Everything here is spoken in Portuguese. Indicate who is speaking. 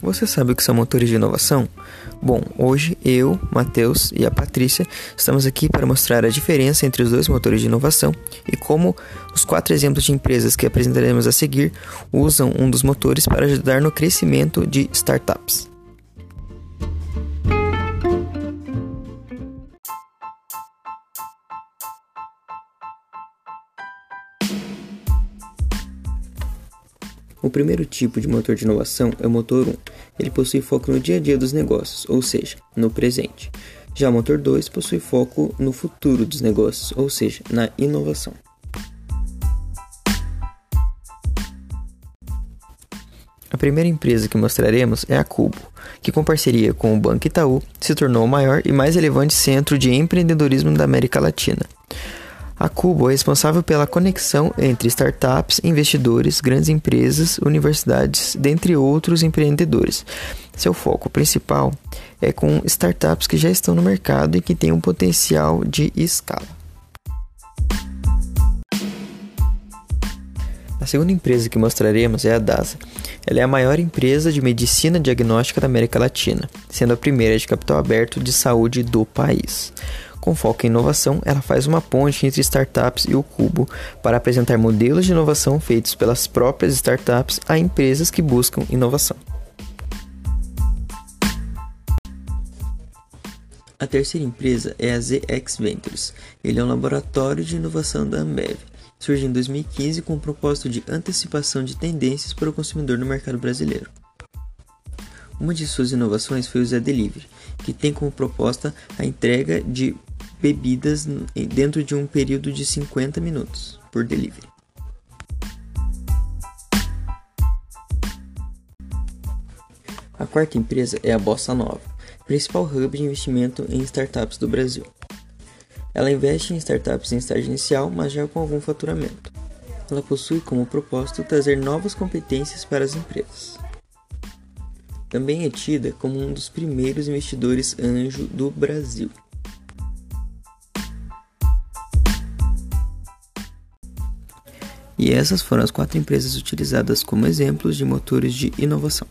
Speaker 1: Você sabe o que são motores de inovação? Bom, hoje eu, Matheus e a Patrícia estamos aqui para mostrar a diferença entre os dois motores de inovação e como os quatro exemplos de empresas que apresentaremos a seguir usam um dos motores para ajudar no crescimento de startups. O primeiro tipo de motor de inovação é o motor 1. Ele possui foco no dia a dia dos negócios, ou seja, no presente. Já o motor 2 possui foco no futuro dos negócios, ou seja, na inovação. A primeira empresa que mostraremos é a Cubo, que com parceria com o Banco Itaú se tornou o maior e mais relevante centro de empreendedorismo da América Latina. A Cubo é responsável pela conexão entre startups, investidores, grandes empresas, universidades, dentre outros empreendedores. Seu foco principal é com startups que já estão no mercado e que têm um potencial de escala. A segunda empresa que mostraremos é a DASA. Ela é a maior empresa de medicina diagnóstica da América Latina, sendo a primeira de capital aberto de saúde do país. Com foco em inovação, ela faz uma ponte entre startups e o Cubo para apresentar modelos de inovação feitos pelas próprias startups a empresas que buscam inovação. A terceira empresa é a ZX Ventures. Ele é um laboratório de inovação da Ambev. Surge em 2015 com o propósito de antecipação de tendências para o consumidor no mercado brasileiro. Uma de suas inovações foi o Zé Delivery, que tem como proposta a entrega de bebidas dentro de um período de 50 minutos por delivery. A quarta empresa é a Bossa Nova, principal hub de investimento em startups do Brasil. Ela investe em startups em estágio inicial, mas já com algum faturamento. Ela possui como propósito trazer novas competências para as empresas. Também é tida como um dos primeiros investidores anjo do Brasil. E essas foram as quatro empresas utilizadas como exemplos de motores de inovação.